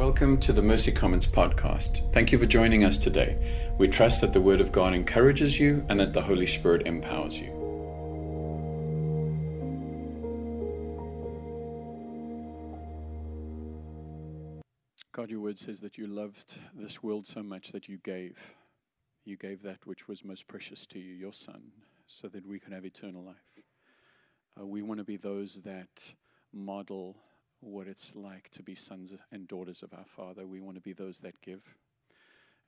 Welcome to the Mercy Comments podcast. Thank you for joining us today. We trust that the Word of God encourages you and that the Holy Spirit empowers you. God, your Word says that you loved this world so much that you gave. You gave that which was most precious to you, your Son, so that we could have eternal life. Uh, we want to be those that model what it's like to be sons and daughters of our Father. We want to be those that give.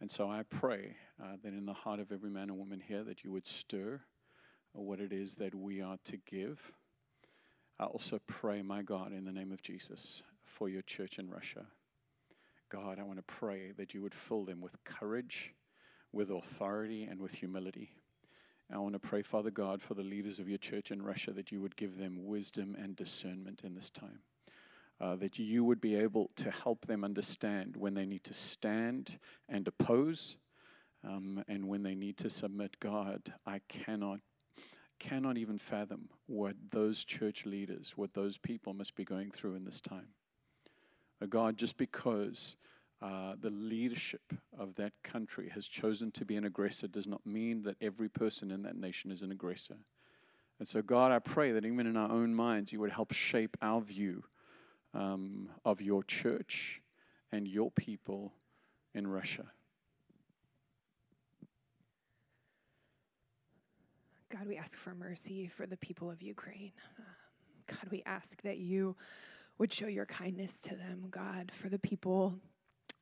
And so I pray uh, that in the heart of every man and woman here that you would stir what it is that we are to give. I also pray, my God, in the name of Jesus, for your church in Russia. God, I want to pray that you would fill them with courage, with authority, and with humility. I want to pray, Father God, for the leaders of your church in Russia that you would give them wisdom and discernment in this time uh, that you would be able to help them understand when they need to stand and oppose um, and when they need to submit God. I cannot cannot even fathom what those church leaders, what those people must be going through in this time. Uh, God, just because uh, the leadership of that country has chosen to be an aggressor does not mean that every person in that nation is an aggressor. And so, God, I pray that even in our own minds, you would help shape our view um, of your church and your people in Russia. God, we ask for mercy for the people of Ukraine. God, we ask that you would show your kindness to them, God, for the people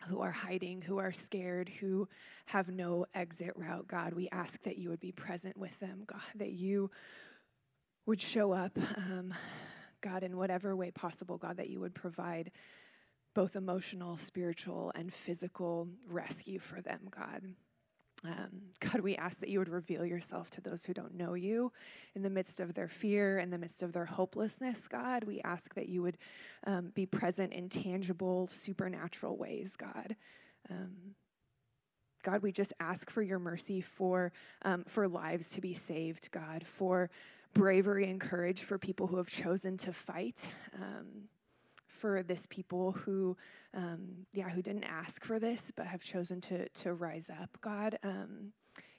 who are hiding, who are scared, who have no exit route. God, we ask that you would be present with them, God, that you would show up. Um, God, in whatever way possible, God, that you would provide both emotional, spiritual, and physical rescue for them, God. Um, God, we ask that you would reveal yourself to those who don't know you in the midst of their fear, in the midst of their hopelessness, God. We ask that you would um, be present in tangible, supernatural ways, God. Um, God, we just ask for your mercy for, um, for lives to be saved, God, for bravery and courage for people who have chosen to fight. Um, for this people who, um, yeah, who didn't ask for this but have chosen to to rise up. God, um,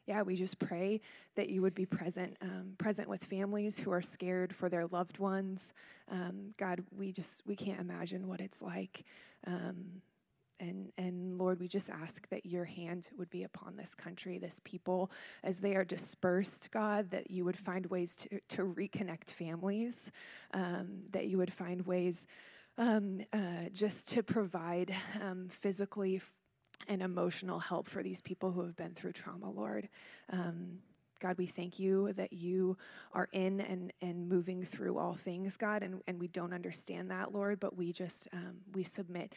yeah, we just pray that you would be present, um, present with families who are scared for their loved ones. Um, God, we just we can't imagine what it's like. Um, and, and Lord, we just ask that your hand would be upon this country, this people, as they are dispersed, God, that you would find ways to, to reconnect families, um, that you would find ways um, uh, just to provide um, physically and emotional help for these people who have been through trauma, Lord. Um, God, we thank you that you are in and, and moving through all things, God, and, and we don't understand that, Lord, but we just, um, we submit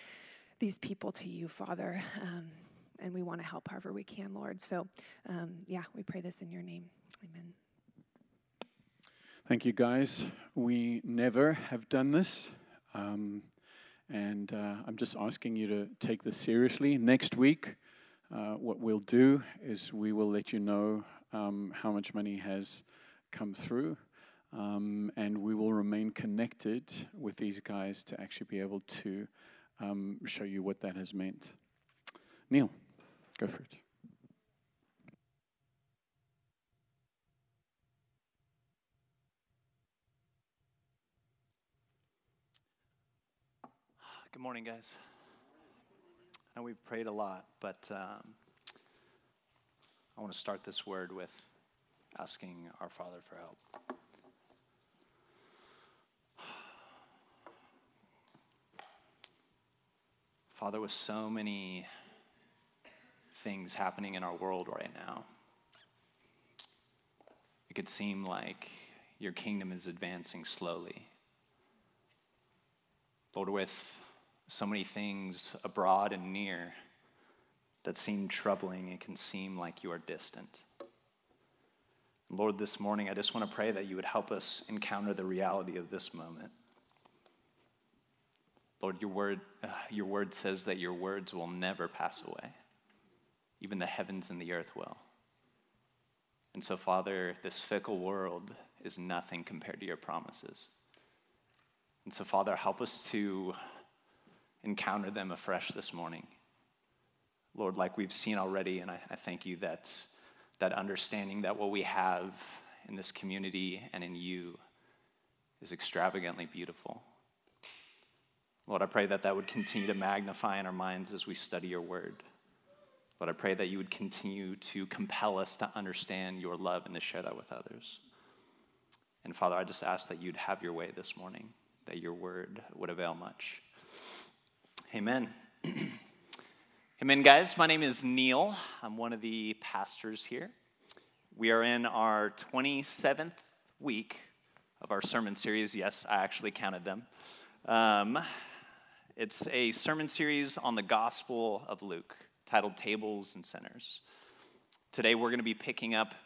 these people to you, Father. Um, and we want to help however we can, Lord. So, um, yeah, we pray this in your name. Amen. Thank you, guys. We never have done this. Um, and uh, I'm just asking you to take this seriously. Next week, uh, what we'll do is we will let you know um, how much money has come through. Um, and we will remain connected with these guys to actually be able to um, show you what that has meant. Neil, go for it. Good morning, guys. I know we've prayed a lot, but um, I want to start this word with asking our Father for help. Father, with so many things happening in our world right now, it could seem like your kingdom is advancing slowly. Lord, with so many things abroad and near that seem troubling, it can seem like you are distant. Lord, this morning, I just want to pray that you would help us encounter the reality of this moment. Lord, your word, uh, your word says that your words will never pass away. Even the heavens and the earth will. And so, Father, this fickle world is nothing compared to your promises. And so, Father, help us to encounter them afresh this morning. Lord, like we've seen already, and I, I thank you that that understanding that what we have in this community and in you is extravagantly beautiful. Lord, I pray that that would continue to magnify in our minds as we study your word. Lord, I pray that you would continue to compel us to understand your love and to share that with others. And Father, I just ask that you'd have your way this morning, that your word would avail much. Amen. Amen, guys. My name is Neil. I'm one of the pastors here. We are in our 27th week of our sermon series. Yes, I actually counted them. Um, it's a sermon series on the Gospel of Luke titled Tables and Sinners. Today, we're going to be picking up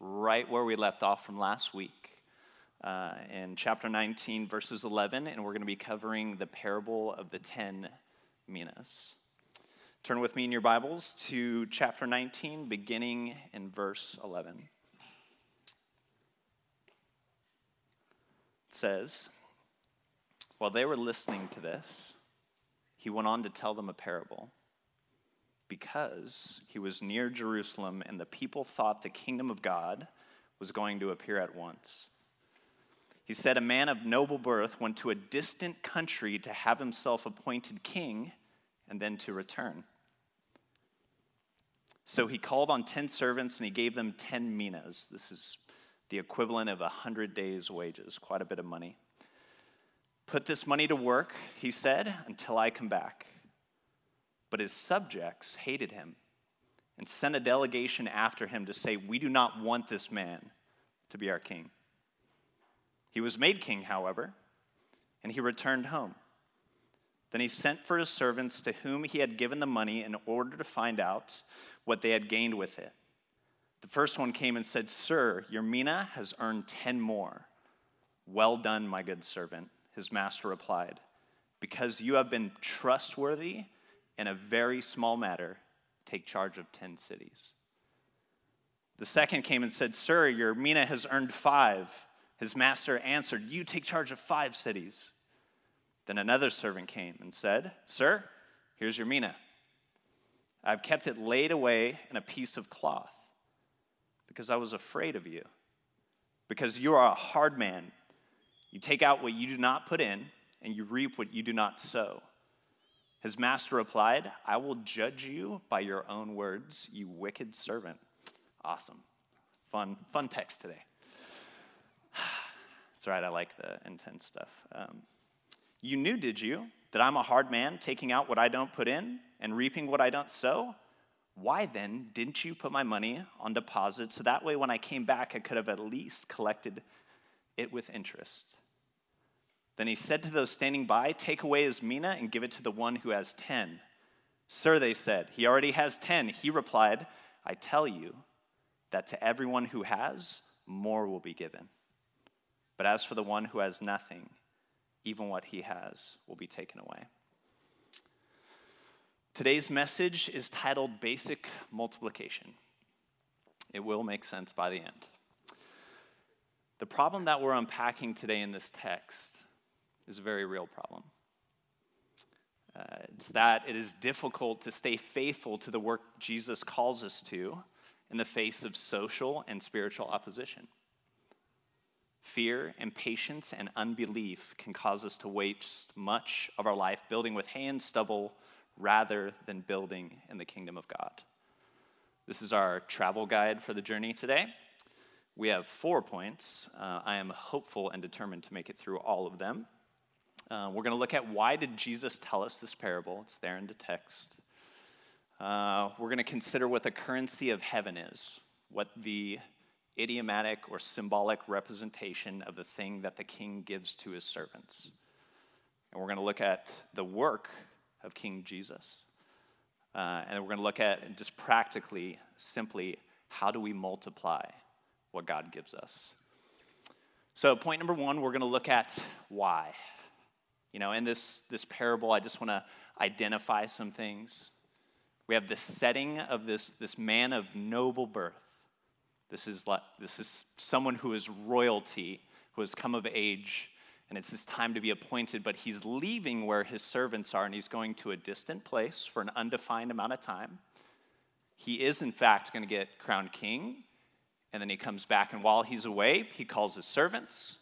right where we left off from last week uh, in chapter 19, verses 11, and we're going to be covering the parable of the 10 minas. Turn with me in your Bibles to chapter 19, beginning in verse 11. It says, While they were listening to this, he went on to tell them a parable. Because he was near Jerusalem and the people thought the kingdom of God was going to appear at once. He said, A man of noble birth went to a distant country to have himself appointed king and then to return. So he called on 10 servants and he gave them 10 minas. This is the equivalent of a 100 days' wages, quite a bit of money. Put this money to work, he said, until I come back. But his subjects hated him and sent a delegation after him to say, We do not want this man to be our king. He was made king, however, and he returned home. Then he sent for his servants to whom he had given the money in order to find out what they had gained with it. The first one came and said, Sir, your mina has earned ten more. Well done, my good servant, his master replied. Because you have been trustworthy in a very small matter, take charge of ten cities. The second came and said, Sir, your mina has earned five. His master answered, You take charge of five cities. Then another servant came and said, Sir, here's your mina. I've kept it laid away in a piece of cloth because I was afraid of you. Because you are a hard man. You take out what you do not put in, and you reap what you do not sow. His master replied, I will judge you by your own words, you wicked servant. Awesome. Fun, fun text today. That's right, I like the intense stuff. Um, you knew, did you, that I'm a hard man, taking out what I don't put in and reaping what I don't sow? Why then didn't you put my money on deposit so that way when I came back I could have at least collected it with interest? Then he said to those standing by, Take away his mina and give it to the one who has ten. Sir, they said, he already has ten. He replied, I tell you that to everyone who has, more will be given. But as for the one who has nothing, even what he has will be taken away. Today's message is titled Basic Multiplication. It will make sense by the end. The problem that we're unpacking today in this text is a very real problem. Uh, it's that it is difficult to stay faithful to the work Jesus calls us to in the face of social and spiritual opposition. Fear, impatience, and unbelief can cause us to waste much of our life building with hay and stubble rather than building in the kingdom of God. This is our travel guide for the journey today. We have four points. Uh, I am hopeful and determined to make it through all of them. Uh, we're going to look at why did Jesus tell us this parable. It's there in the text. Uh, we're going to consider what the currency of heaven is, what the idiomatic or symbolic representation of the thing that the king gives to his servants. And we're going to look at the work of King Jesus. Uh, and we're going to look at just practically, simply, how do we multiply what God gives us? So, point number one, we're going to look at why. You know, in this, this parable, I just want to identify some things. We have the setting of this, this man of noble birth this is, like, this is someone who is royalty, who has come of age and it's his time to be appointed, but he's leaving where his servants are and he's going to a distant place for an undefined amount of time. He is, in fact, going to get crowned king, and then he comes back, and while he's away, he calls his servants.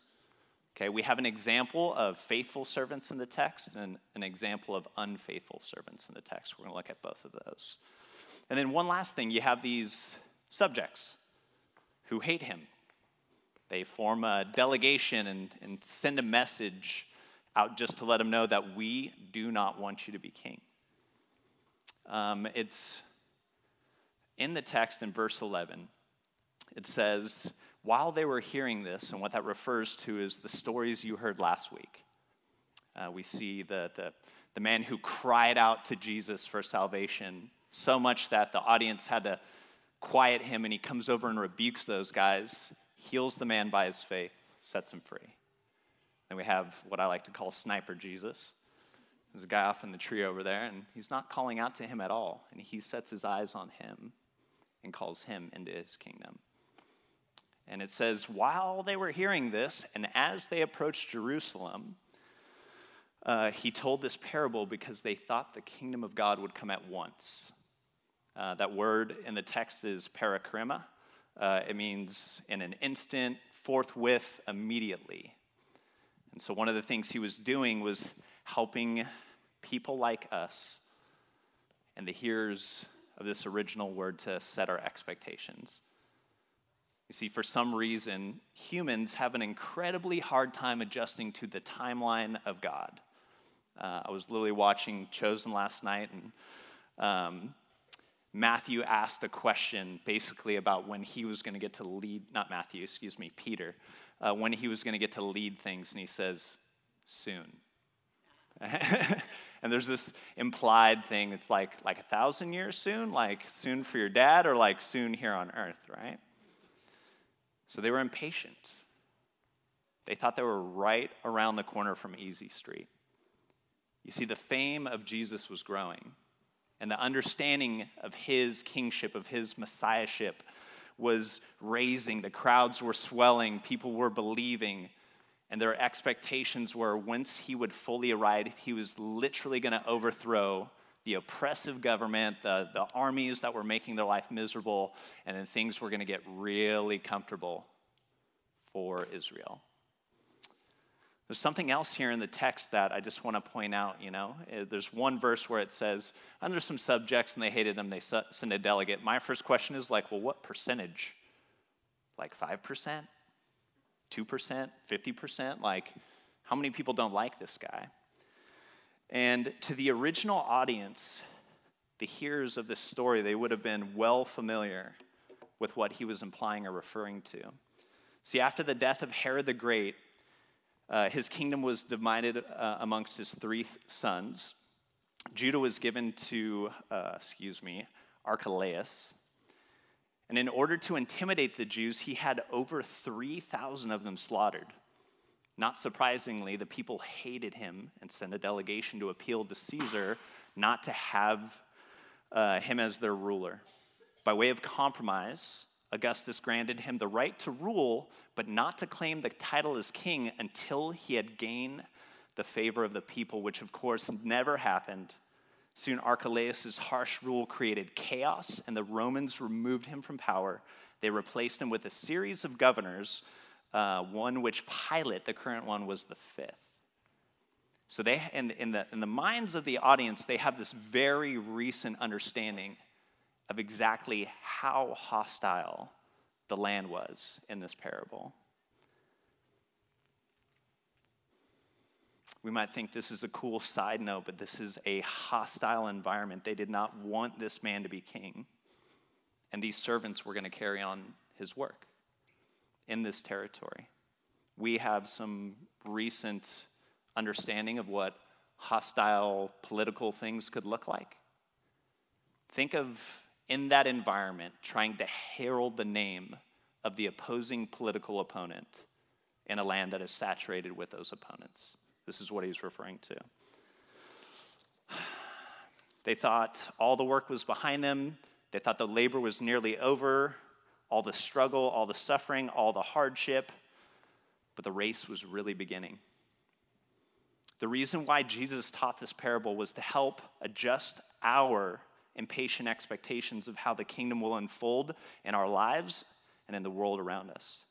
Okay, we have an example of faithful servants in the text and an example of unfaithful servants in the text. We're going to look at both of those. And then, one last thing you have these subjects who hate him, they form a delegation and, and send a message out just to let him know that we do not want you to be king. Um, it's in the text in verse 11. It says, while they were hearing this, and what that refers to is the stories you heard last week. Uh, we see the, the, the man who cried out to Jesus for salvation so much that the audience had to quiet him, and he comes over and rebukes those guys heals the man by his faith, sets him free. Then we have what I like to call Sniper Jesus. There's a guy off in the tree over there, and he's not calling out to him at all. And he sets his eyes on him and calls him into his kingdom. And it says, while they were hearing this, and as they approached Jerusalem, uh, he told this parable because they thought the kingdom of God would come at once. Uh, that word in the text is parachrema, uh, it means in an instant, forthwith, immediately. And so, one of the things he was doing was helping people like us and the hearers of this original word to set our expectations. You see, for some reason, humans have an incredibly hard time adjusting to the timeline of God. Uh, I was literally watching Chosen last night, and um, Matthew asked a question basically about when he was going to get to lead, not Matthew, excuse me, Peter, uh, when he was going to get to lead things, and he says, soon. and there's this implied thing it's like like a thousand years soon like soon for your dad or like soon here on earth right so they were impatient they thought they were right around the corner from easy street you see the fame of jesus was growing and the understanding of his kingship, of his messiahship, was raising. The crowds were swelling, people were believing, and their expectations were once he would fully arrive, he was literally going to overthrow the oppressive government, the, the armies that were making their life miserable, and then things were going to get really comfortable for Israel. There's something else here in the text that I just want to point out. You know, eh, there's one verse where it says, under some subjects and they hated them, they sent a delegate. My first question is like, well, what percentage? Like 5%? 2%? 50%? Like, how many people don't like this guy? And to the original audience, the hearers of this story, they would have been well familiar with what he was implying or referring to. See, after the death of Herod the Great, uh, his kingdom was divided uh, amongst his three sons. Judah was given to, uh, excuse me, Archelaus. And in order to intimidate the Jews, he had over 3,000 of them slaughtered. Not surprisingly, the people hated him and sent a delegation to appeal to Caesar not to have uh, him as their ruler. By way of compromise, Augustus granted him the right to rule, but not to claim the title as king until he had gained the favor of the people, which of course never happened. Soon Archelaus' harsh rule created chaos, and the Romans removed him from power. They replaced him with a series of governors, uh, one which Pilate, the current one, was the fifth. So they, in, in, the, in the minds of the audience, they have this very recent understanding of exactly how hostile the land was in this parable. We might think this is a cool side note, but this is a hostile environment. They did not want this man to be king. And these servants were going to carry on his work in this territory. We have some recent understanding of what hostile political things could look like. Think of in that environment trying to herald the name of the opposing political opponent in a land that is saturated with those opponents. This is what he's referring to. They thought all the work was behind them, they thought the labor was nearly over, all the struggle, all the suffering, all the hardship, but the race was really beginning. The reason why Jesus taught this parable was to help adjust our impatient expectations of how the kingdom will unfold in our lives and in the world around us.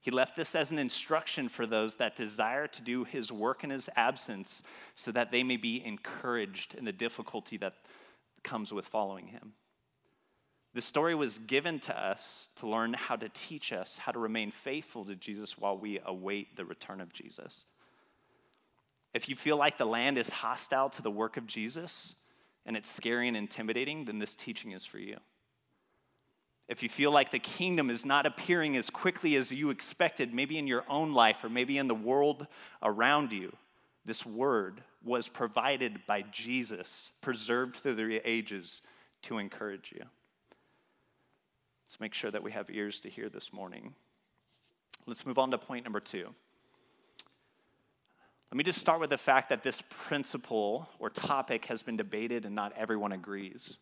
He left this as an instruction for those that desire to do his work in his absence so that they may be encouraged in the difficulty that comes with following him. This story was given to us to learn how to teach us how to remain faithful to Jesus while we await the return of Jesus. If you feel like the land is hostile to the work of Jesus and it's scary and intimidating, then this teaching is for you. If you feel like the kingdom is not appearing as quickly as you expected, maybe in your own life or maybe in the world around you, this word was provided by Jesus, preserved through the ages to encourage you. Let's make sure that we have ears to hear this morning. Let's move on to point number two. Let me just start with the fact that this principle or topic has been debated and not everyone agrees.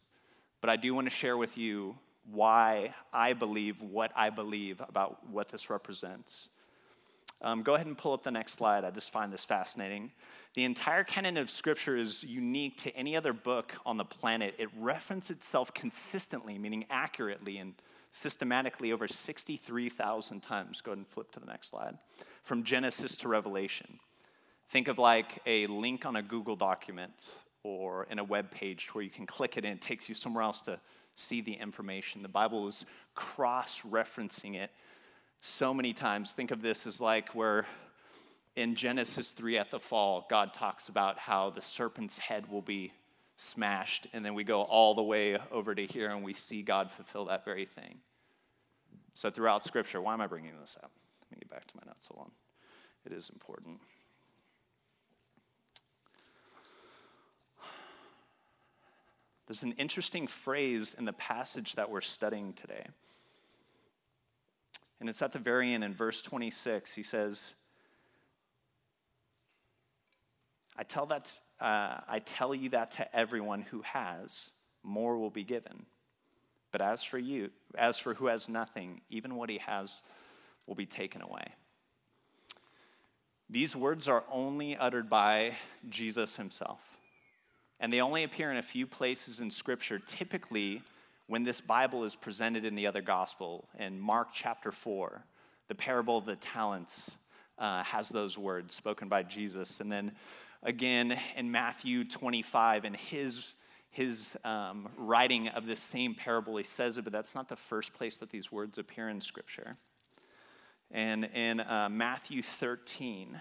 But I do want to share with you why I believe what I believe about what this represents. Um, go ahead and pull up the next slide. I just find this fascinating. The entire canon of Scripture is unique to any other book on the planet. It references itself consistently, meaning accurately and systematically, over 63,000 times. Go ahead and flip to the next slide. From Genesis to Revelation. Think of like a link on a Google document or in a web page where you can click it and it takes you somewhere else to see the information. The Bible is cross referencing it so many times. Think of this as like where in Genesis 3 at the fall, God talks about how the serpent's head will be smashed. And then we go all the way over to here and we see God fulfill that very thing. So, throughout Scripture, why am I bringing this up? Let me get back to my notes. Hold on. It is important. There's an interesting phrase in the passage that we're studying today. And it's at the very end in verse 26. He says, I tell, that, uh, I tell you that to everyone who has, more will be given. But as for you, as for who has nothing, even what he has will be taken away. These words are only uttered by Jesus himself. And they only appear in a few places in Scripture, typically when this Bible is presented in the other gospel. In Mark chapter 4, the parable of the talents uh, has those words spoken by Jesus. And then again in Matthew 25, in his, his um, writing of this same parable, he says it, but that's not the first place that these words appear in Scripture. And in uh, Matthew 13,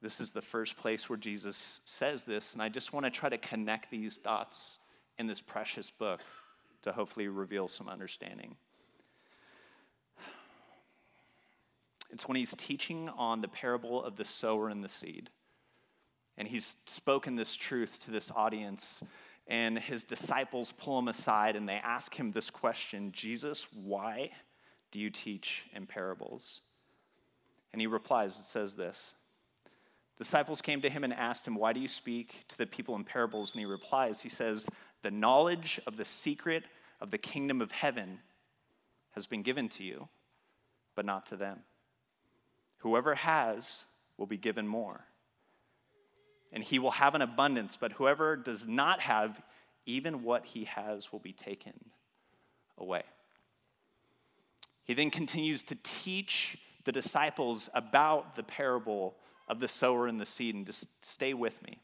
this is the first place where Jesus says this, and I just want to try to connect these dots in this precious book to hopefully reveal some understanding. It's when he's teaching on the parable of the sower and the seed. And he's spoken this truth to this audience, and his disciples pull him aside and they ask him this question Jesus, why do you teach in parables? And he replies, it says this Disciples came to him and asked him, Why do you speak to the people in parables? And he replies, He says, The knowledge of the secret of the kingdom of heaven has been given to you, but not to them. Whoever has will be given more, and he will have an abundance, but whoever does not have, even what he has will be taken away. He then continues to teach the disciples about the parable of the sower and the seed, and just stay with me.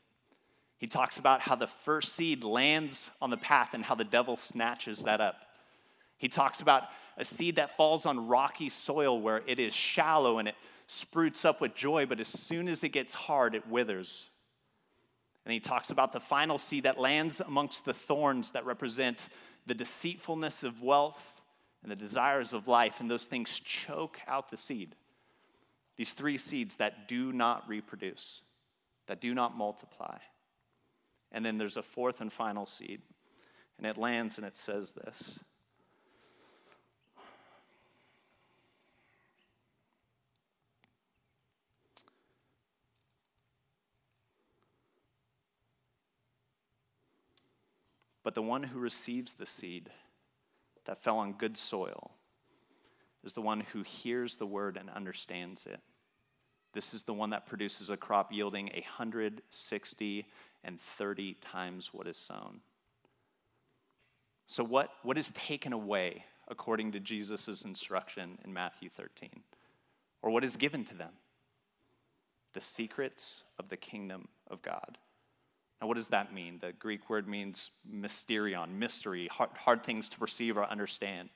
He talks about how the first seed lands on the path and how the devil snatches that up. He talks about a seed that falls on rocky soil where it is shallow and it sprouts up with joy, but as soon as it gets hard, it withers. And he talks about the final seed that lands amongst the thorns that represent the deceitfulness of wealth and the desires of life, and those things choke out the seed. These three seeds that do not reproduce, that do not multiply. And then there's a fourth and final seed, and it lands and it says this. But the one who receives the seed that fell on good soil is the one who hears the word and understands it. this is the one that produces a crop yielding 160 and 30 times what is sown. So, what, what is taken away according to Jesus' instruction in Matthew 13? Or what is given to them? The secrets of the kingdom of God. Now, what does that mean? The Greek word means mysterion, mystery, hard, hard things to perceive or understand.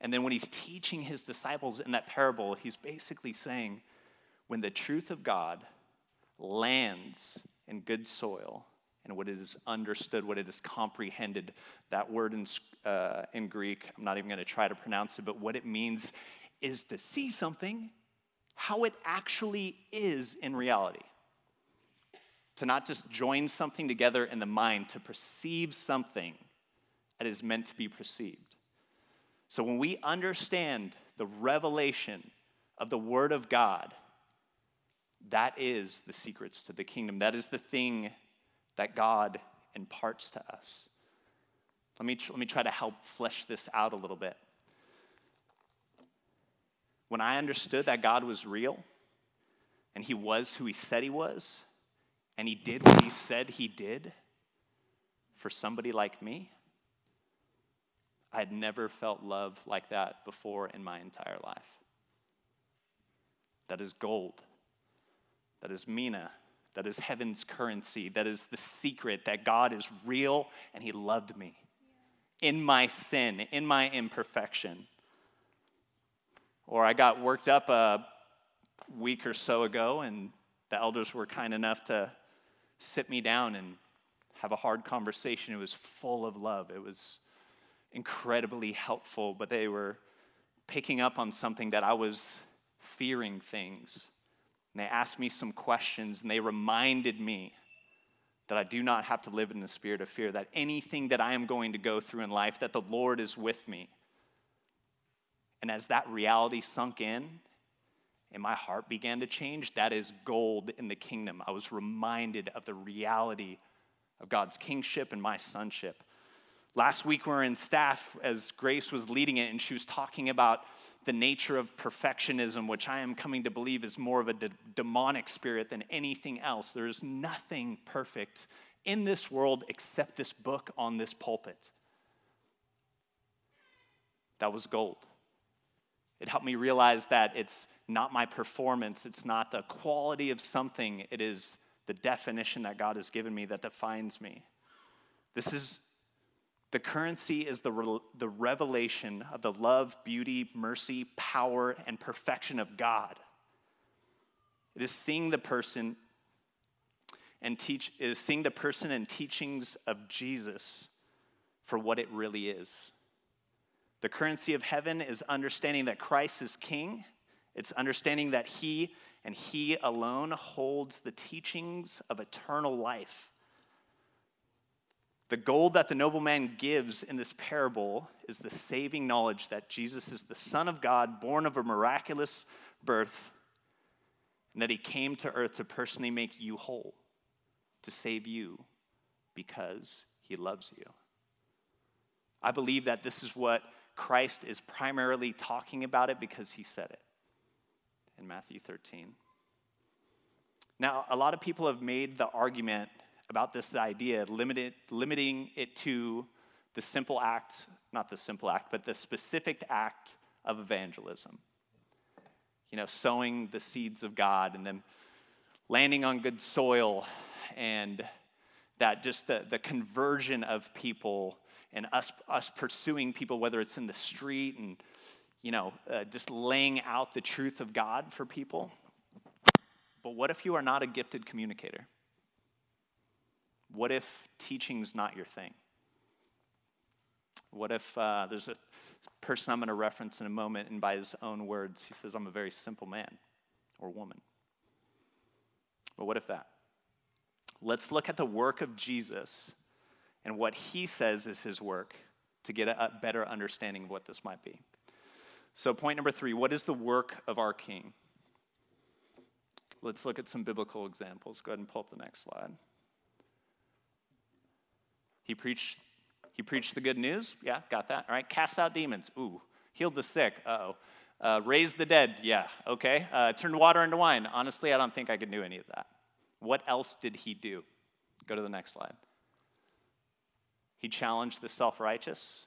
And then when he's teaching his disciples in that parable, he's basically saying, when the truth of God lands in good soil and what is understood, what it is comprehended, that word in, uh, in Greek, I'm not even going to try to pronounce it, but what it means is to see something how it actually is in reality to not just join something together in the mind, to perceive something that is meant to be perceived. So when we understand the revelation of the Word of God, that is the secrets to the kingdom. That is the thing that God imparts to us. Let me, let me try to help flesh this out a little bit. When I understood that God was real and He was who He said He was, and he did what he said he did for somebody like me, I had never felt love like that before in my entire life. That is gold. That is mina. That is heaven's currency. That is the secret that God is real and He loved me in my sin, in my imperfection. Or I got worked up a week or so ago, and the elders were kind enough to sit me down and have a hard conversation. It was full of love. It was incredibly helpful, but they were picking up on something that I was fearing things. And they asked me some questions and they reminded me that I do not have to live in the spirit of fear, that anything that I am going to go through in life, that the Lord is with me. And as that reality sunk in and my heart began to change, that is gold in the kingdom. I was reminded of the reality of God's kingship and my sonship. Last week, we were in staff as Grace was leading it, and she was talking about the nature of perfectionism, which I am coming to believe is more of a de- demonic spirit than anything else. There is nothing perfect in this world except this book on this pulpit. That was gold. It helped me realize that it's not my performance, it's not the quality of something, it is the definition that God has given me that defines me. This is the currency is the, re- the revelation of the love, beauty, mercy, power, and perfection of God. It is seeing the person and teach is seeing the person and teachings of Jesus for what it really is. The currency of heaven is understanding that Christ is king. It's understanding that he and he alone holds the teachings of eternal life. The gold that the nobleman gives in this parable is the saving knowledge that Jesus is the Son of God, born of a miraculous birth, and that he came to earth to personally make you whole, to save you because he loves you. I believe that this is what Christ is primarily talking about it because he said it in Matthew 13. Now, a lot of people have made the argument about this idea, limited, limiting it to the simple act, not the simple act, but the specific act of evangelism. You know, sowing the seeds of God and then landing on good soil and that just the, the conversion of people and us, us pursuing people, whether it's in the street and, you know, uh, just laying out the truth of God for people. But what if you are not a gifted communicator? What if teaching's not your thing? What if uh, there's a person I'm going to reference in a moment, and by his own words, he says, I'm a very simple man or woman? But what if that? Let's look at the work of Jesus and what he says is his work to get a, better understanding of what this might be. So, point number three what is the work of our king? Let's look at some biblical examples. Go ahead and pull up the next slide. He preached, he preached the good news. Yeah, got that. All right. Cast out demons. Ooh. Healed the sick. Uh oh. Uh, raise the dead, yeah, okay. Uh, turn water into wine. Honestly, I don't think I could do any of that. What else did he do? Go to the next slide. He challenged the self righteous.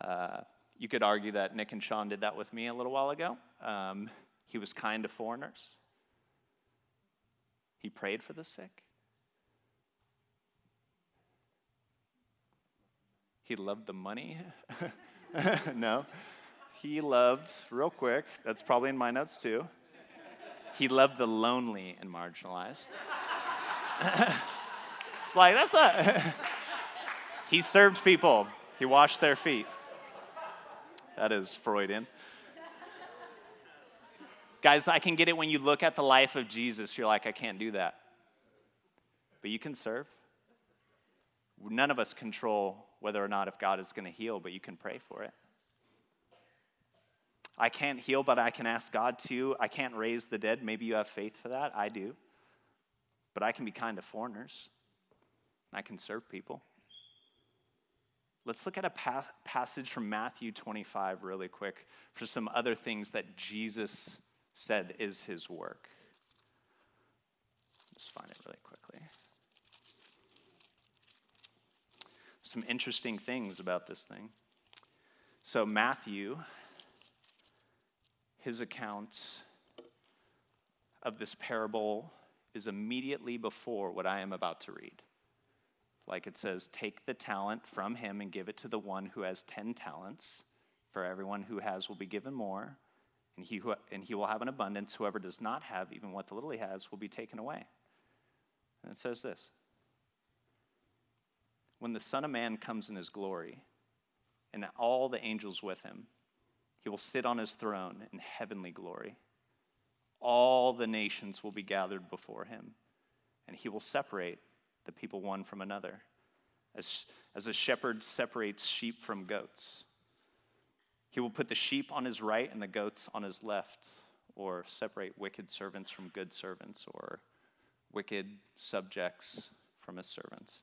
Uh, you could argue that Nick and Sean did that with me a little while ago. Um, he was kind to foreigners. He prayed for the sick. He loved the money. no. He loved, real quick, that's probably in my notes too. He loved the lonely and marginalized. it's like, that's not. he served people, he washed their feet. That is Freudian. Guys, I can get it when you look at the life of Jesus, you're like, I can't do that. But you can serve. None of us control whether or not if God is going to heal, but you can pray for it. I can't heal, but I can ask God to. I can't raise the dead. Maybe you have faith for that. I do. But I can be kind to foreigners. I can serve people. Let's look at a pa- passage from Matthew 25 really quick for some other things that Jesus said is his work. Just find it really quickly. Some interesting things about this thing. So, Matthew, his account of this parable is immediately before what I am about to read. Like it says, take the talent from him and give it to the one who has 10 talents. For everyone who has will be given more, and he, who, and he will have an abundance. Whoever does not have, even what the little he has, will be taken away. And it says this When the Son of Man comes in his glory, and all the angels with him, he will sit on his throne in heavenly glory. All the nations will be gathered before him, and he will separate the people one from another, as, as a shepherd separates sheep from goats. He will put the sheep on his right and the goats on his left, or separate wicked servants from good servants, or wicked subjects from his servants.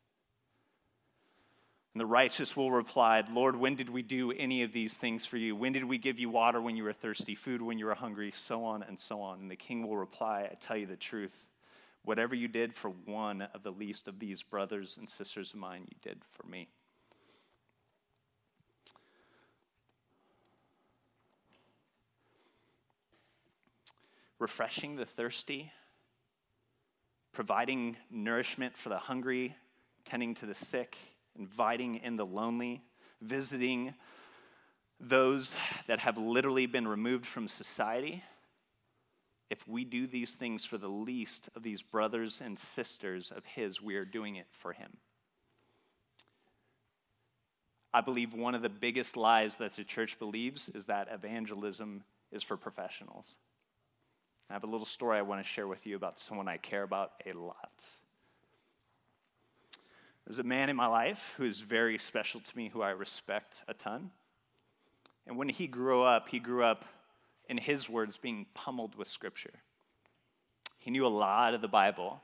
And the righteous will reply, Lord, when did we do any of these things for you? When did we give you water when you were thirsty, food when you were hungry, so on and so on? And the king will reply, I tell you the truth. Whatever you did for one of the least of these brothers and sisters of mine, you did for me. Refreshing the thirsty, providing nourishment for the hungry, tending to the sick, inviting in the lonely, visiting those that have literally been removed from society if we do these things for the least of these brothers and sisters of His, we are doing it for Him. I believe one of the biggest lies that the church believes is that evangelism is for professionals. I have a little story I want to share with you about someone I care about a lot. There's a man in my life who is very special to me, who I respect a ton. And when he grew up, he grew up in his words, being pummeled with scripture. He knew a lot of the Bible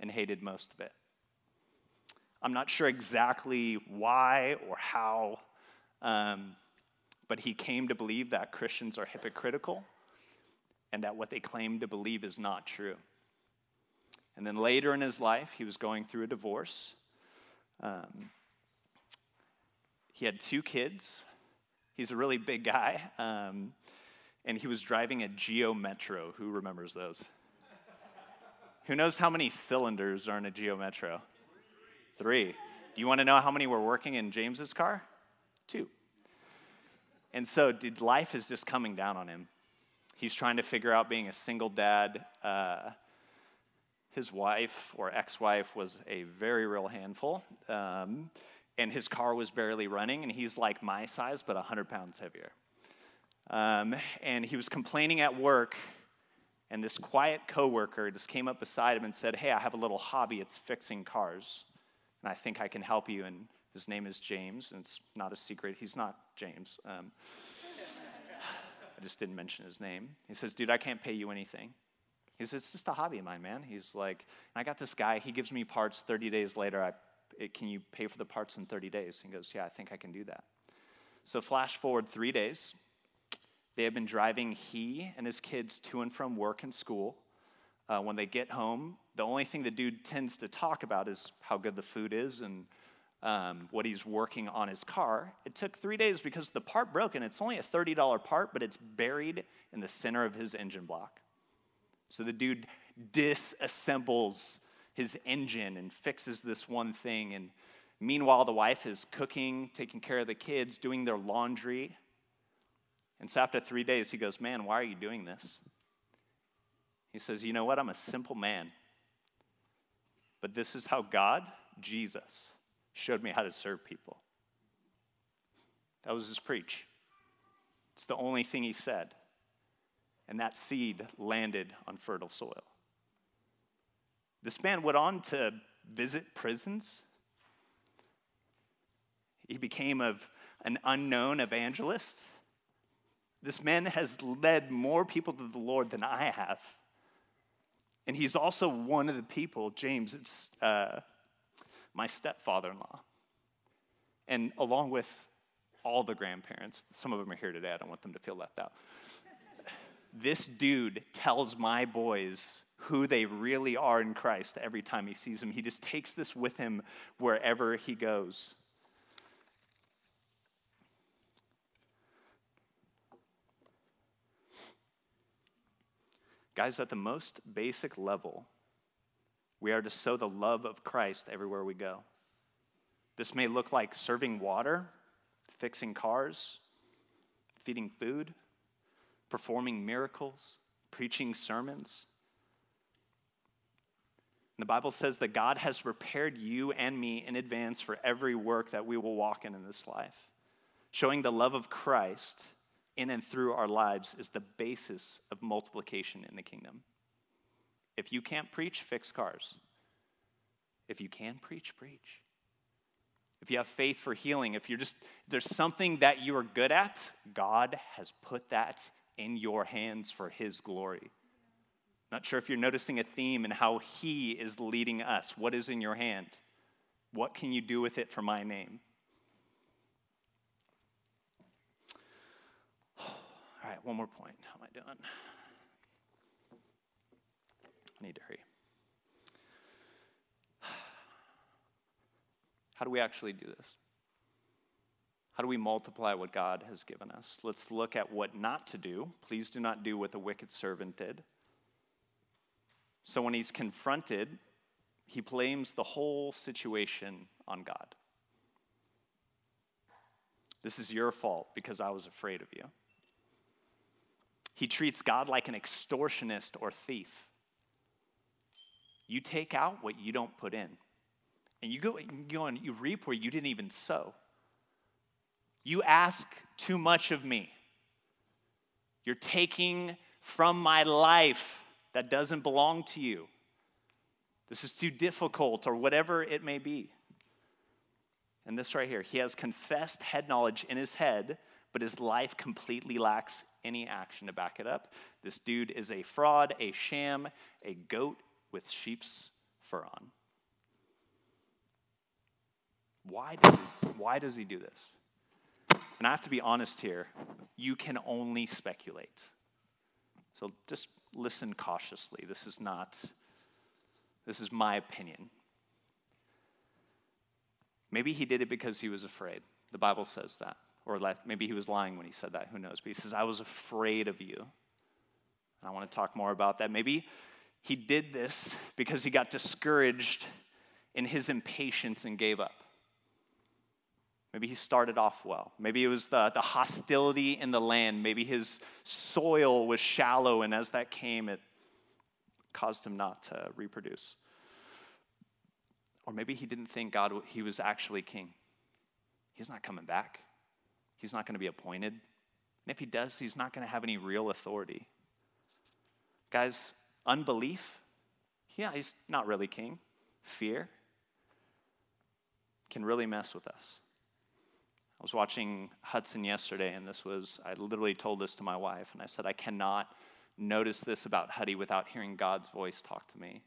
and hated most of it. I'm not sure exactly why or how, um, but he came to believe that Christians are hypocritical and that what they claim to believe is not true. And then later in his life, he was going through a divorce. Um, he had two kids. He's a really big guy. Um, and he was driving a Geo Metro. Who remembers those? Who knows how many cylinders are in a Geo Metro? Three. Do you want to know how many were working in James's car? Two. And so, dude, life is just coming down on him. He's trying to figure out being a single dad. Uh, his wife or ex wife was a very real handful. Um, and his car was barely running, and he's like my size, but 100 pounds heavier. Um, and he was complaining at work, and this quiet coworker just came up beside him and said, Hey, I have a little hobby. It's fixing cars, and I think I can help you. And his name is James, and it's not a secret. He's not James. Um, I just didn't mention his name. He says, Dude, I can't pay you anything. He says, It's just a hobby of mine, man. He's like, I got this guy. He gives me parts 30 days later. I, it, can you pay for the parts in 30 days? He goes, Yeah, I think I can do that. So, flash forward three days. They have been driving he and his kids to and from work and school. Uh, when they get home, the only thing the dude tends to talk about is how good the food is and um, what he's working on his car. It took three days because the part broke, and it's only a $30 part, but it's buried in the center of his engine block. So the dude disassembles his engine and fixes this one thing. And meanwhile, the wife is cooking, taking care of the kids, doing their laundry. And so after three days, he goes, Man, why are you doing this? He says, You know what? I'm a simple man. But this is how God, Jesus, showed me how to serve people. That was his preach. It's the only thing he said. And that seed landed on fertile soil. This man went on to visit prisons. He became of an unknown evangelist. This man has led more people to the Lord than I have. And he's also one of the people, James, it's uh, my stepfather in law. And along with all the grandparents, some of them are here today, I don't want them to feel left out. This dude tells my boys who they really are in Christ every time he sees them. He just takes this with him wherever he goes. Guys, at the most basic level, we are to sow the love of Christ everywhere we go. This may look like serving water, fixing cars, feeding food, performing miracles, preaching sermons. And the Bible says that God has prepared you and me in advance for every work that we will walk in in this life. Showing the love of Christ in and through our lives is the basis of multiplication in the kingdom. If you can't preach, fix cars. If you can preach, preach. If you have faith for healing, if you're just, there's something that you are good at, God has put that in your hands for His glory. Not sure if you're noticing a theme in how He is leading us. What is in your hand? What can you do with it for my name? All right, one more point. How am I doing? I need to hurry. How do we actually do this? How do we multiply what God has given us? Let's look at what not to do. Please do not do what the wicked servant did. So when he's confronted, he blames the whole situation on God. This is your fault because I was afraid of you. He treats God like an extortionist or thief. You take out what you don't put in. And you go, you go and you reap where you didn't even sow. You ask too much of me. You're taking from my life that doesn't belong to you. This is too difficult, or whatever it may be. And this right here, he has confessed head knowledge in his head, but his life completely lacks any action to back it up. This dude is a fraud, a sham, a goat with sheep's fur on. Why does he, why does he do this? And I have to be honest here, you can only speculate. So just listen cautiously. This is not, this is my opinion. Maybe he did it because he was afraid. The Bible says that. Or maybe he was lying when he said that. Who knows? But he says, I was afraid of you. And I want to talk more about that. Maybe he did this because he got discouraged in his impatience and gave up. Maybe he started off well. Maybe it was the, the hostility in the land. Maybe his soil was shallow, and as that came, it caused him not to reproduce. Or maybe he didn't think God he was actually king. He's not coming back. He's not going to be appointed. And if he does, he's not going to have any real authority. Guys, unbelief, yeah, he's not really king. Fear can really mess with us. I was watching Hudson yesterday, and this was, I literally told this to my wife, and I said, I cannot notice this about Huddy without hearing God's voice talk to me.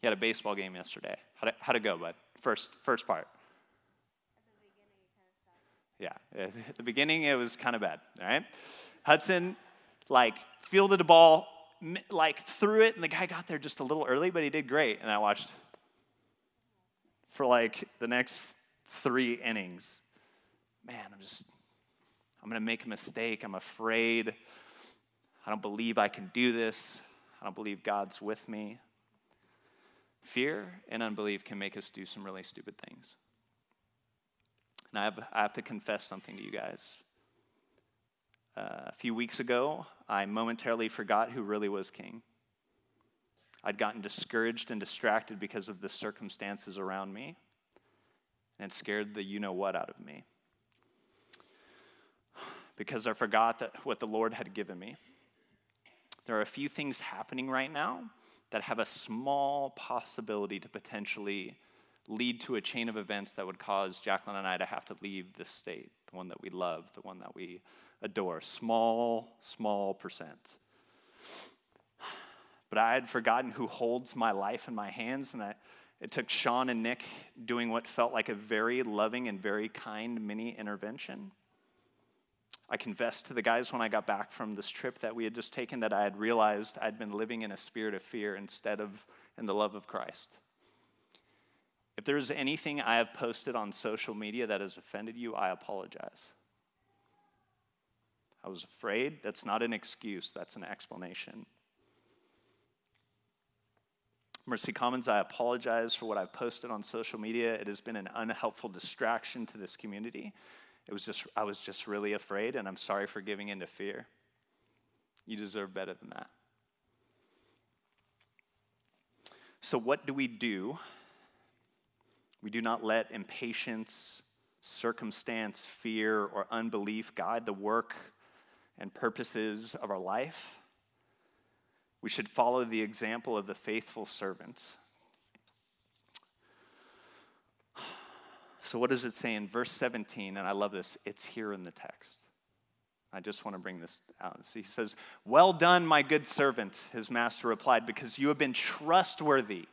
He had a baseball game yesterday. How'd it, how'd it go, bud? First, first part. Yeah, at the beginning it was kind of bad, all right? Hudson, like, fielded a ball, like, threw it, and the guy got there just a little early, but he did great. And I watched for like the next three innings. Man, I'm just, I'm gonna make a mistake. I'm afraid. I don't believe I can do this. I don't believe God's with me. Fear and unbelief can make us do some really stupid things. And I have, I have to confess something to you guys. Uh, a few weeks ago, I momentarily forgot who really was king. I'd gotten discouraged and distracted because of the circumstances around me, and scared the you know what out of me. Because I forgot that what the Lord had given me. There are a few things happening right now that have a small possibility to potentially lead to a chain of events that would cause Jacqueline and I to have to leave this state, the one that we love, the one that we adore. Small, small percent. But I had forgotten who holds my life in my hands, and I, it took Sean and Nick doing what felt like a very loving and very kind mini intervention. I confessed to the guys when I got back from this trip that we had just taken that I had realized I'd been living in a spirit of fear instead of in the love of Christ. If there's anything I have posted on social media that has offended you, I apologize. I was afraid. That's not an excuse, that's an explanation. Mercy Commons, I apologize for what I've posted on social media. It has been an unhelpful distraction to this community. It was just, I was just really afraid, and I'm sorry for giving in to fear. You deserve better than that. So, what do we do? We do not let impatience, circumstance, fear, or unbelief guide the work and purposes of our life. We should follow the example of the faithful servants. So, what does it say in verse 17? And I love this, it's here in the text. I just want to bring this out. So he says, Well done, my good servant, his master replied, because you have been trustworthy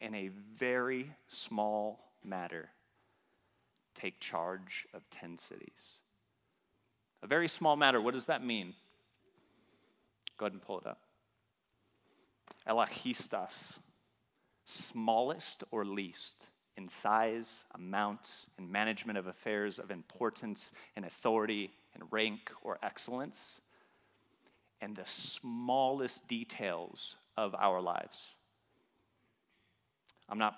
in a very small matter. Take charge of 10 cities. A very small matter, what does that mean? Go ahead and pull it up. Elachistas, smallest or least in size, amount, and management of affairs of importance and authority and rank or excellence, and the smallest details of our lives. I'm not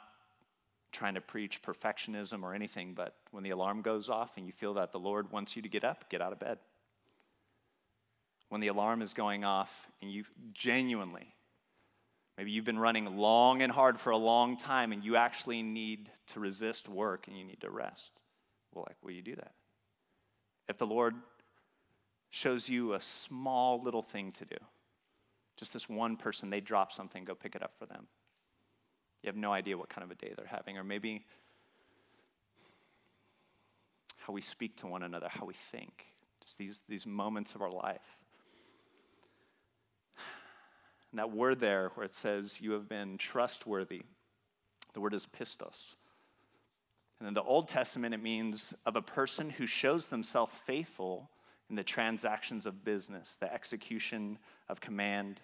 trying to preach perfectionism or anything, but when the alarm goes off and you feel that the Lord wants you to get up, get out of bed. When the alarm is going off and you genuinely Maybe you've been running long and hard for a long time and you actually need to resist work and you need to rest. Well, like, will you do that? If the Lord shows you a small little thing to do, just this one person, they drop something, go pick it up for them. You have no idea what kind of a day they're having, or maybe how we speak to one another, how we think, just these, these moments of our life. And that word there, where it says, You have been trustworthy, the word is pistos. And in the Old Testament, it means of a person who shows themselves faithful in the transactions of business, the execution of command,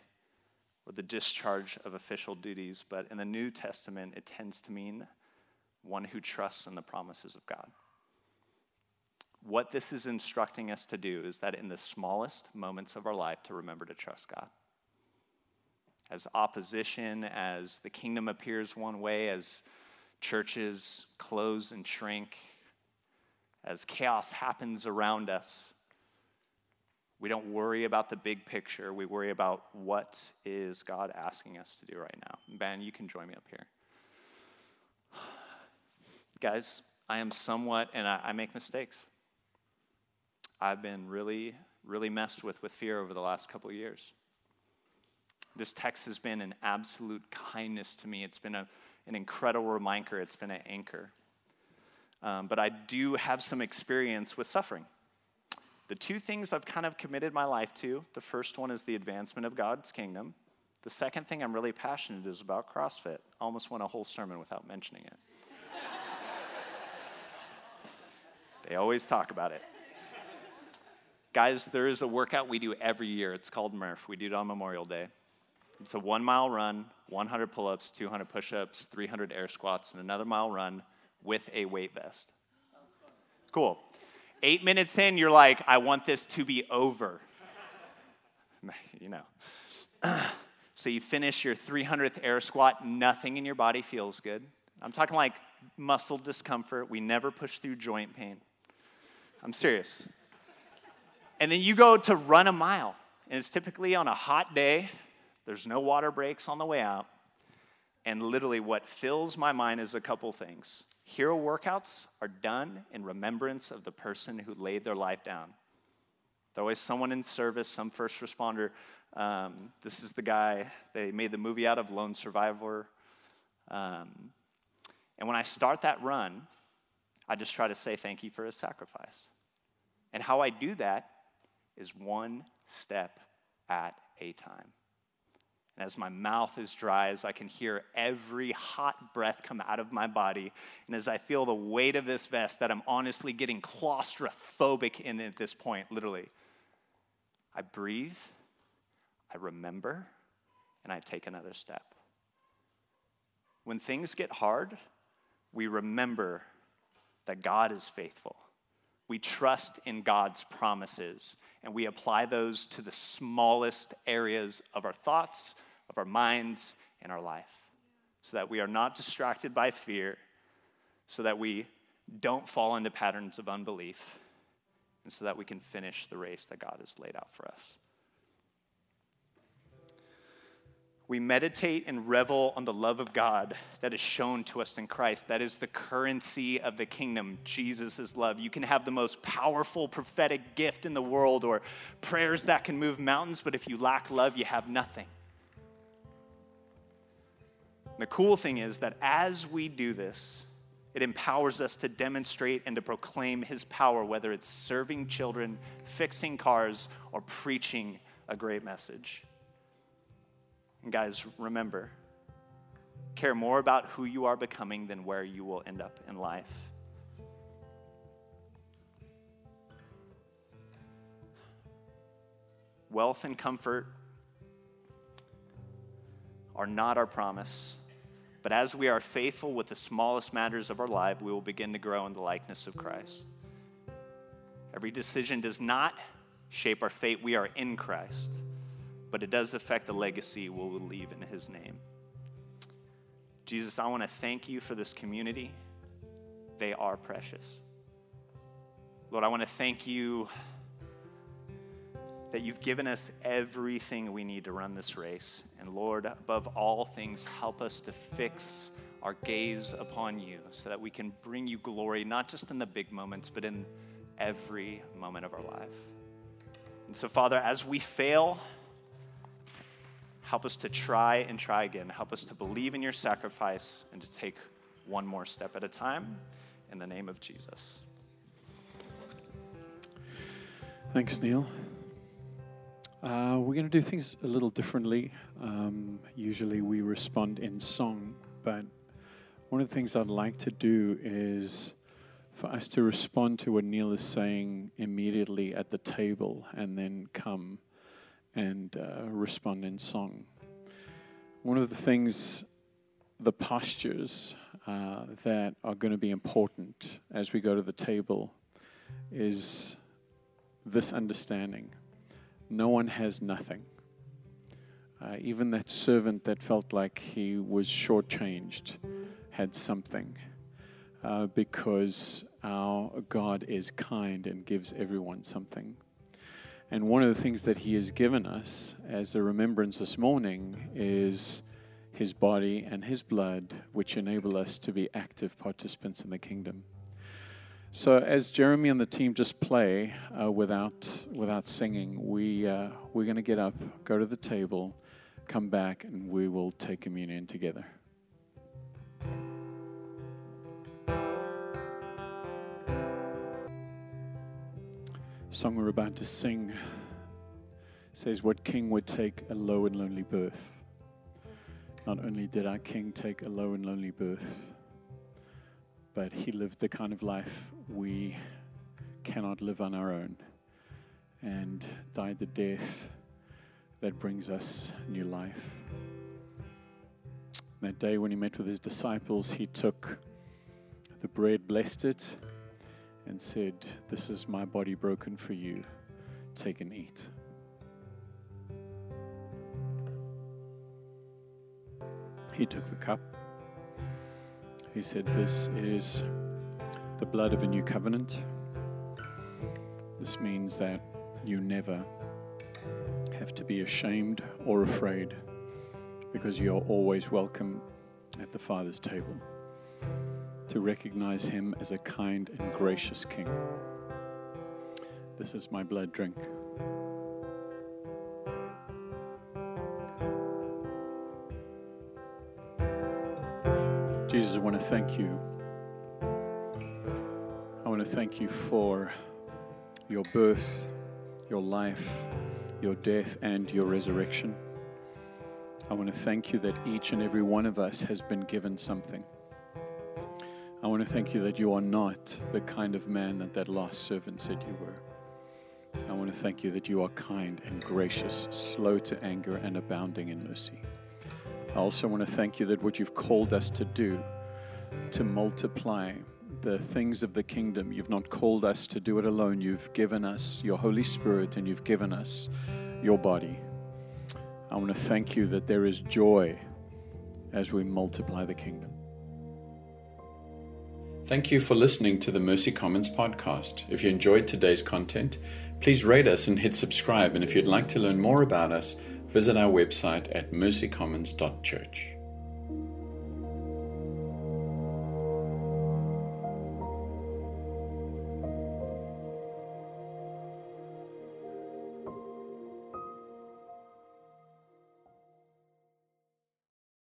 or the discharge of official duties. But in the New Testament, it tends to mean one who trusts in the promises of God. What this is instructing us to do is that in the smallest moments of our life, to remember to trust God as opposition, as the kingdom appears one way, as churches close and shrink, as chaos happens around us. We don't worry about the big picture. We worry about what is God asking us to do right now. Ben, you can join me up here. Guys, I am somewhat, and I, I make mistakes. I've been really, really messed with with fear over the last couple of years. This text has been an absolute kindness to me. It's been a, an incredible reminder, it's been an anchor. Um, but I do have some experience with suffering. The two things I've kind of committed my life to the first one is the advancement of God's kingdom. The second thing I'm really passionate is about CrossFit. I almost went a whole sermon without mentioning it. they always talk about it. Guys, there is a workout we do every year. It's called Murph. We do it on Memorial Day. It's a one mile run, 100 pull ups, 200 push ups, 300 air squats, and another mile run with a weight vest. Cool. Eight minutes in, you're like, I want this to be over. you know. so you finish your 300th air squat, nothing in your body feels good. I'm talking like muscle discomfort. We never push through joint pain. I'm serious. And then you go to run a mile, and it's typically on a hot day. There's no water breaks on the way out. And literally, what fills my mind is a couple things. Hero workouts are done in remembrance of the person who laid their life down. There's always someone in service, some first responder. Um, this is the guy they made the movie out of, Lone Survivor. Um, and when I start that run, I just try to say thank you for his sacrifice. And how I do that is one step at a time. And as my mouth is dry, as I can hear every hot breath come out of my body, and as I feel the weight of this vest that I'm honestly getting claustrophobic in at this point, literally, I breathe, I remember, and I take another step. When things get hard, we remember that God is faithful. We trust in God's promises and we apply those to the smallest areas of our thoughts, of our minds, and our life so that we are not distracted by fear, so that we don't fall into patterns of unbelief, and so that we can finish the race that God has laid out for us. we meditate and revel on the love of God that is shown to us in Christ. That is the currency of the kingdom, Jesus' love. You can have the most powerful prophetic gift in the world or prayers that can move mountains, but if you lack love, you have nothing. The cool thing is that as we do this, it empowers us to demonstrate and to proclaim his power, whether it's serving children, fixing cars, or preaching a great message. And guys, remember, care more about who you are becoming than where you will end up in life. Wealth and comfort are not our promise, but as we are faithful with the smallest matters of our life, we will begin to grow in the likeness of Christ. Every decision does not shape our fate, we are in Christ but it does affect the legacy we'll leave in His name. Jesus, I want to thank you for this community. They are precious. Lord, I want to thank you that you've given us everything we need to run this race. And Lord, above all things, help us to fix our gaze upon you so that we can bring you glory, not just in the big moments, but in every moment of our life. And so, Father, as we fail, Help us to try and try again. Help us to believe in your sacrifice and to take one more step at a time. In the name of Jesus. Thanks, Neil. Uh, we're going to do things a little differently. Um, usually we respond in song, but one of the things I'd like to do is for us to respond to what Neil is saying immediately at the table and then come and uh, respond in song. One of the things, the postures uh, that are going to be important as we go to the table is this understanding no one has nothing. Uh, even that servant that felt like he was shortchanged had something. Uh, because our God is kind and gives everyone something. And one of the things that He has given us as a remembrance this morning is His body and His blood, which enable us to be active participants in the kingdom. So as Jeremy and the team just play uh, without without singing, we uh, we're going to get up, go to the table, come back, and we will take communion together. song we're about to sing says, What king would take a low and lonely birth? Not only did our king take a low and lonely birth, but he lived the kind of life we cannot live on our own and died the death that brings us new life. That day when he met with his disciples, he took the bread, blessed it, and said, This is my body broken for you. Take and eat. He took the cup. He said, This is the blood of a new covenant. This means that you never have to be ashamed or afraid because you are always welcome at the Father's table to recognize him as a kind and gracious king. This is my blood drink. Jesus, I want to thank you. Thank you for your birth, your life, your death, and your resurrection. I want to thank you that each and every one of us has been given something. I want to thank you that you are not the kind of man that that lost servant said you were. I want to thank you that you are kind and gracious, slow to anger, and abounding in mercy. I also want to thank you that what you've called us to do, to multiply the things of the kingdom, you've not called us to do it alone. You've given us your Holy Spirit and you've given us your body. I want to thank you that there is joy as we multiply the kingdom. Thank you for listening to the Mercy Commons podcast. If you enjoyed today's content, please rate us and hit subscribe. And if you'd like to learn more about us, visit our website at mercycommons.church.